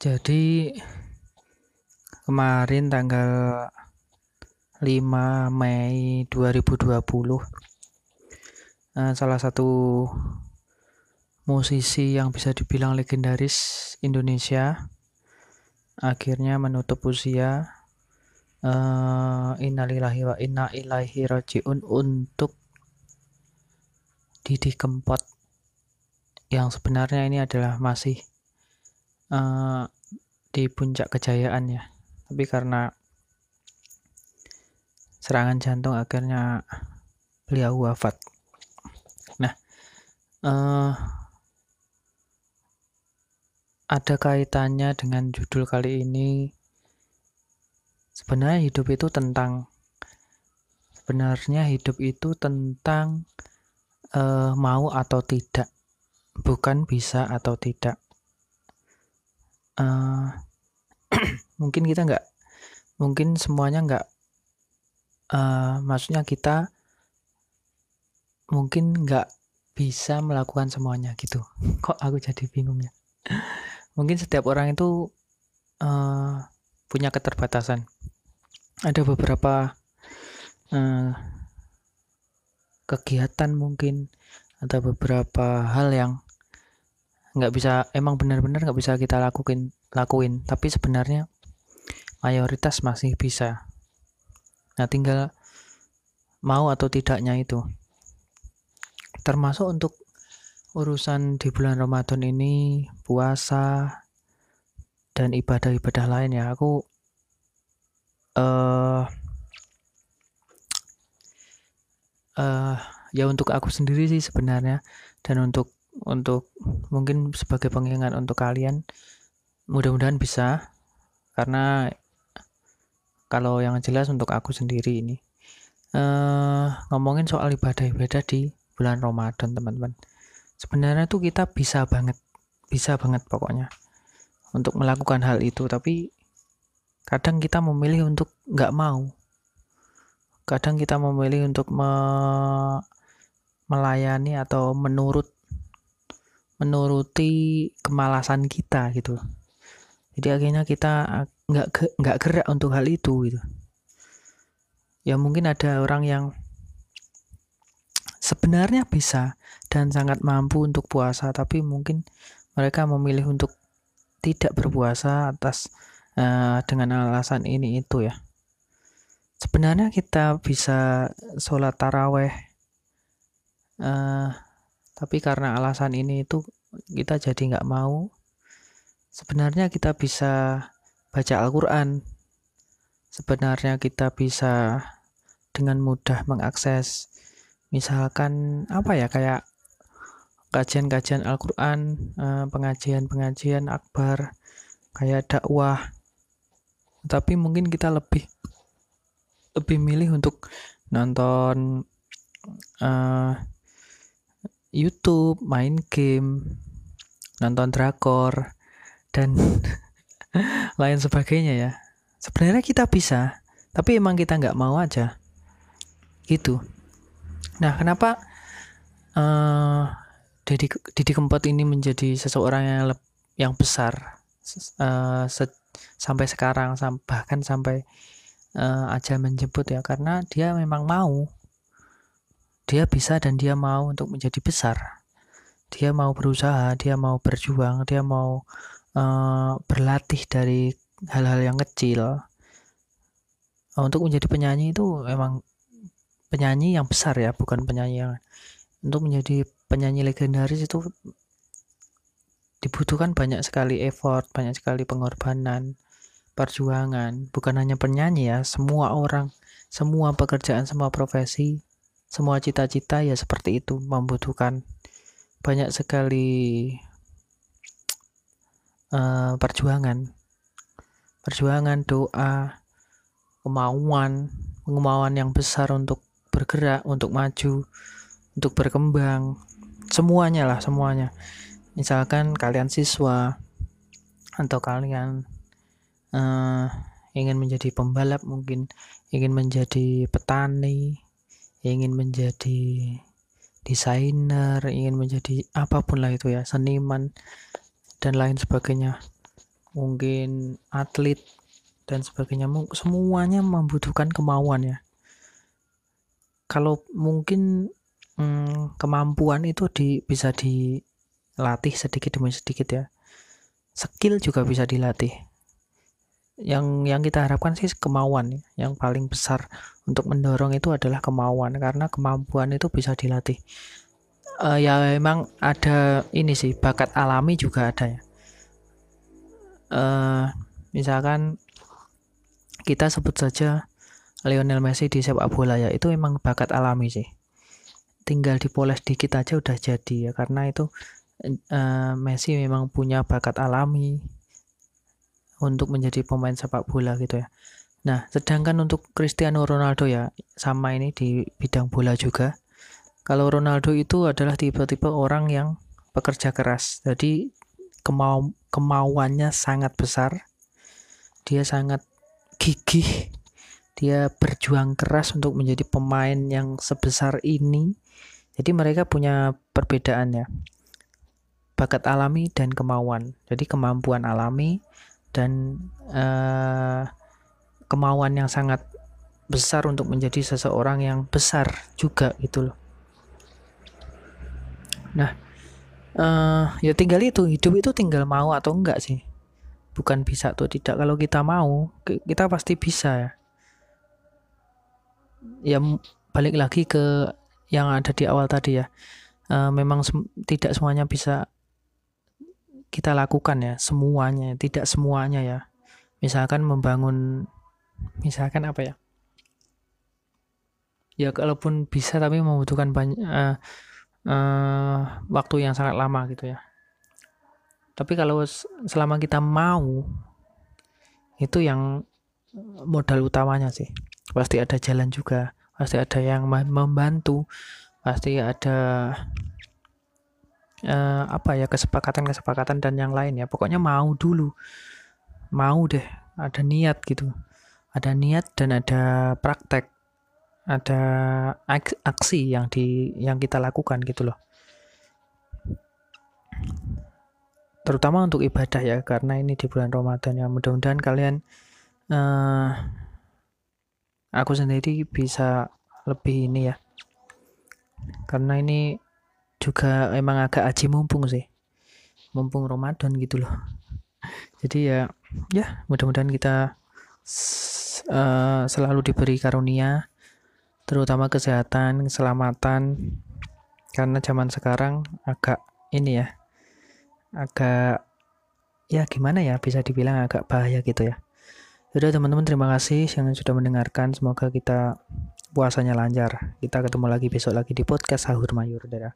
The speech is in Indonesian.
Jadi kemarin tanggal 5 Mei 2020 eh, salah satu musisi yang bisa dibilang legendaris Indonesia akhirnya menutup usia uh, innalillahi wa inna ilaihi rajiun untuk Didi Kempot. Yang sebenarnya ini adalah masih uh, di puncak kejayaan ya. Tapi karena serangan jantung akhirnya beliau wafat. Nah uh, ada kaitannya dengan judul kali ini. Sebenarnya hidup itu tentang sebenarnya hidup itu tentang uh, mau atau tidak. Bukan bisa atau tidak mungkin kita nggak mungkin semuanya nggak uh, maksudnya kita mungkin nggak bisa melakukan semuanya gitu. Kok aku jadi bingung ya mungkin setiap orang itu uh, punya keterbatasan. Ada beberapa uh, kegiatan mungkin ada beberapa hal yang nggak bisa emang benar-benar nggak bisa kita lakuin lakuin. Tapi sebenarnya mayoritas masih bisa. Nah tinggal mau atau tidaknya itu. Termasuk untuk urusan di bulan Ramadan ini puasa dan ibadah-ibadah lain ya. Aku uh, uh, ya untuk aku sendiri sih sebenarnya dan untuk untuk mungkin sebagai pengingat untuk kalian mudah-mudahan bisa. Karena kalau yang jelas untuk aku sendiri ini uh, ngomongin soal ibadah-ibadah di bulan Ramadan teman-teman. Sebenarnya tuh kita bisa banget bisa banget pokoknya untuk melakukan hal itu. Tapi kadang kita memilih untuk nggak mau. Kadang kita memilih untuk me melayani atau menurut menuruti kemalasan kita gitu. Jadi akhirnya kita nggak nggak gerak untuk hal itu gitu. Ya mungkin ada orang yang sebenarnya bisa dan sangat mampu untuk puasa tapi mungkin mereka memilih untuk tidak berpuasa atas uh, dengan alasan ini itu ya. Sebenarnya kita bisa sholat taraweh uh, tapi karena alasan ini itu kita jadi nggak mau. Sebenarnya kita bisa baca Al-Quran. Sebenarnya kita bisa dengan mudah mengakses misalkan apa ya kayak kajian-kajian Al-Quran eh, pengajian-pengajian akbar kayak dakwah. Tapi mungkin kita lebih lebih milih untuk nonton uh, YouTube, main game, nonton drakor, dan lain sebagainya ya. Sebenarnya kita bisa, tapi emang kita nggak mau aja. Gitu. Nah, kenapa uh, Didi, Didi Kempot ini menjadi seseorang yang yang besar uh, se sampai sekarang, bahkan sampai uh, aja menjemput ya, karena dia memang mau dia bisa dan dia mau untuk menjadi besar. Dia mau berusaha, dia mau berjuang, dia mau uh, berlatih dari hal-hal yang kecil. Uh, untuk menjadi penyanyi itu memang penyanyi yang besar ya, bukan penyanyi yang untuk menjadi penyanyi legendaris itu dibutuhkan banyak sekali effort, banyak sekali pengorbanan, perjuangan. Bukan hanya penyanyi ya, semua orang, semua pekerjaan, semua profesi semua cita-cita ya seperti itu membutuhkan banyak sekali uh, perjuangan. Perjuangan doa kemauan kemauan yang besar untuk bergerak untuk maju untuk berkembang. Semuanya lah semuanya. Misalkan kalian siswa atau kalian uh, ingin menjadi pembalap mungkin ingin menjadi petani ingin menjadi desainer, ingin menjadi apa pun lah itu ya, seniman dan lain sebagainya. mungkin atlet dan sebagainya. Semuanya membutuhkan kemauan ya. Kalau mungkin hmm, kemampuan itu di, bisa dilatih sedikit demi sedikit ya. Skill juga bisa dilatih. Yang yang kita harapkan sih kemauan yang paling besar untuk mendorong itu adalah kemauan. Karena kemampuan itu bisa dilatih uh, ya memang ada ini sih bakat alami juga ada ya. Uh, misalkan kita sebut saja Lionel Messi di sepak bola ya itu memang bakat alami sih. Tinggal dipoles dikit aja udah jadi ya karena itu uh, Messi memang punya bakat alami untuk menjadi pemain sepak bola gitu ya. Nah sedangkan untuk Cristiano Ronaldo ya sama ini di bidang bola juga kalau Ronaldo itu adalah tipe-tipe orang yang pekerja keras. Jadi kemau kemauannya sangat besar. Dia sangat gigih. Dia berjuang keras untuk menjadi pemain yang sebesar ini. Jadi mereka punya perbedaan ya. Bakat alami dan kemauan. Jadi kemampuan alami dan uh, kemauan yang sangat besar untuk menjadi seseorang yang besar juga gitu loh. Nah, uh, ya tinggal itu hidup itu tinggal mau atau enggak sih, bukan bisa atau tidak. Kalau kita mau, kita pasti bisa ya. Ya balik lagi ke yang ada di awal tadi ya. Uh, memang sem tidak semuanya bisa kita lakukan ya, semuanya, tidak semuanya ya. Misalkan membangun, misalkan apa ya? Ya kalaupun bisa tapi membutuhkan banyak uh, uh, waktu yang sangat lama gitu ya. Tapi kalau selama kita mau, itu yang modal utamanya sih. Pasti ada jalan juga, pasti ada yang membantu, pasti ada uh, apa ya kesepakatan-kesepakatan dan yang lain ya. Pokoknya mau dulu, mau deh, ada niat gitu, ada niat dan ada praktek ada aksi yang di yang kita lakukan gitu loh. Terutama untuk ibadah ya karena ini di bulan Ramadan ya. Mudah-mudahan kalian uh, aku sendiri bisa lebih ini ya. Karena ini juga emang agak aji mumpung sih. Mumpung Ramadan gitu loh. Jadi ya ya mudah-mudahan kita uh, selalu diberi karunia terutama kesehatan, keselamatan. Karena zaman sekarang agak ini ya agak ya gimana ya bisa dibilang agak bahaya gitu ya. Sudah teman-teman terima kasih yang sudah mendengarkan. Semoga kita puasanya lancar. Kita ketemu lagi besok lagi di podcast sahur mayur dadah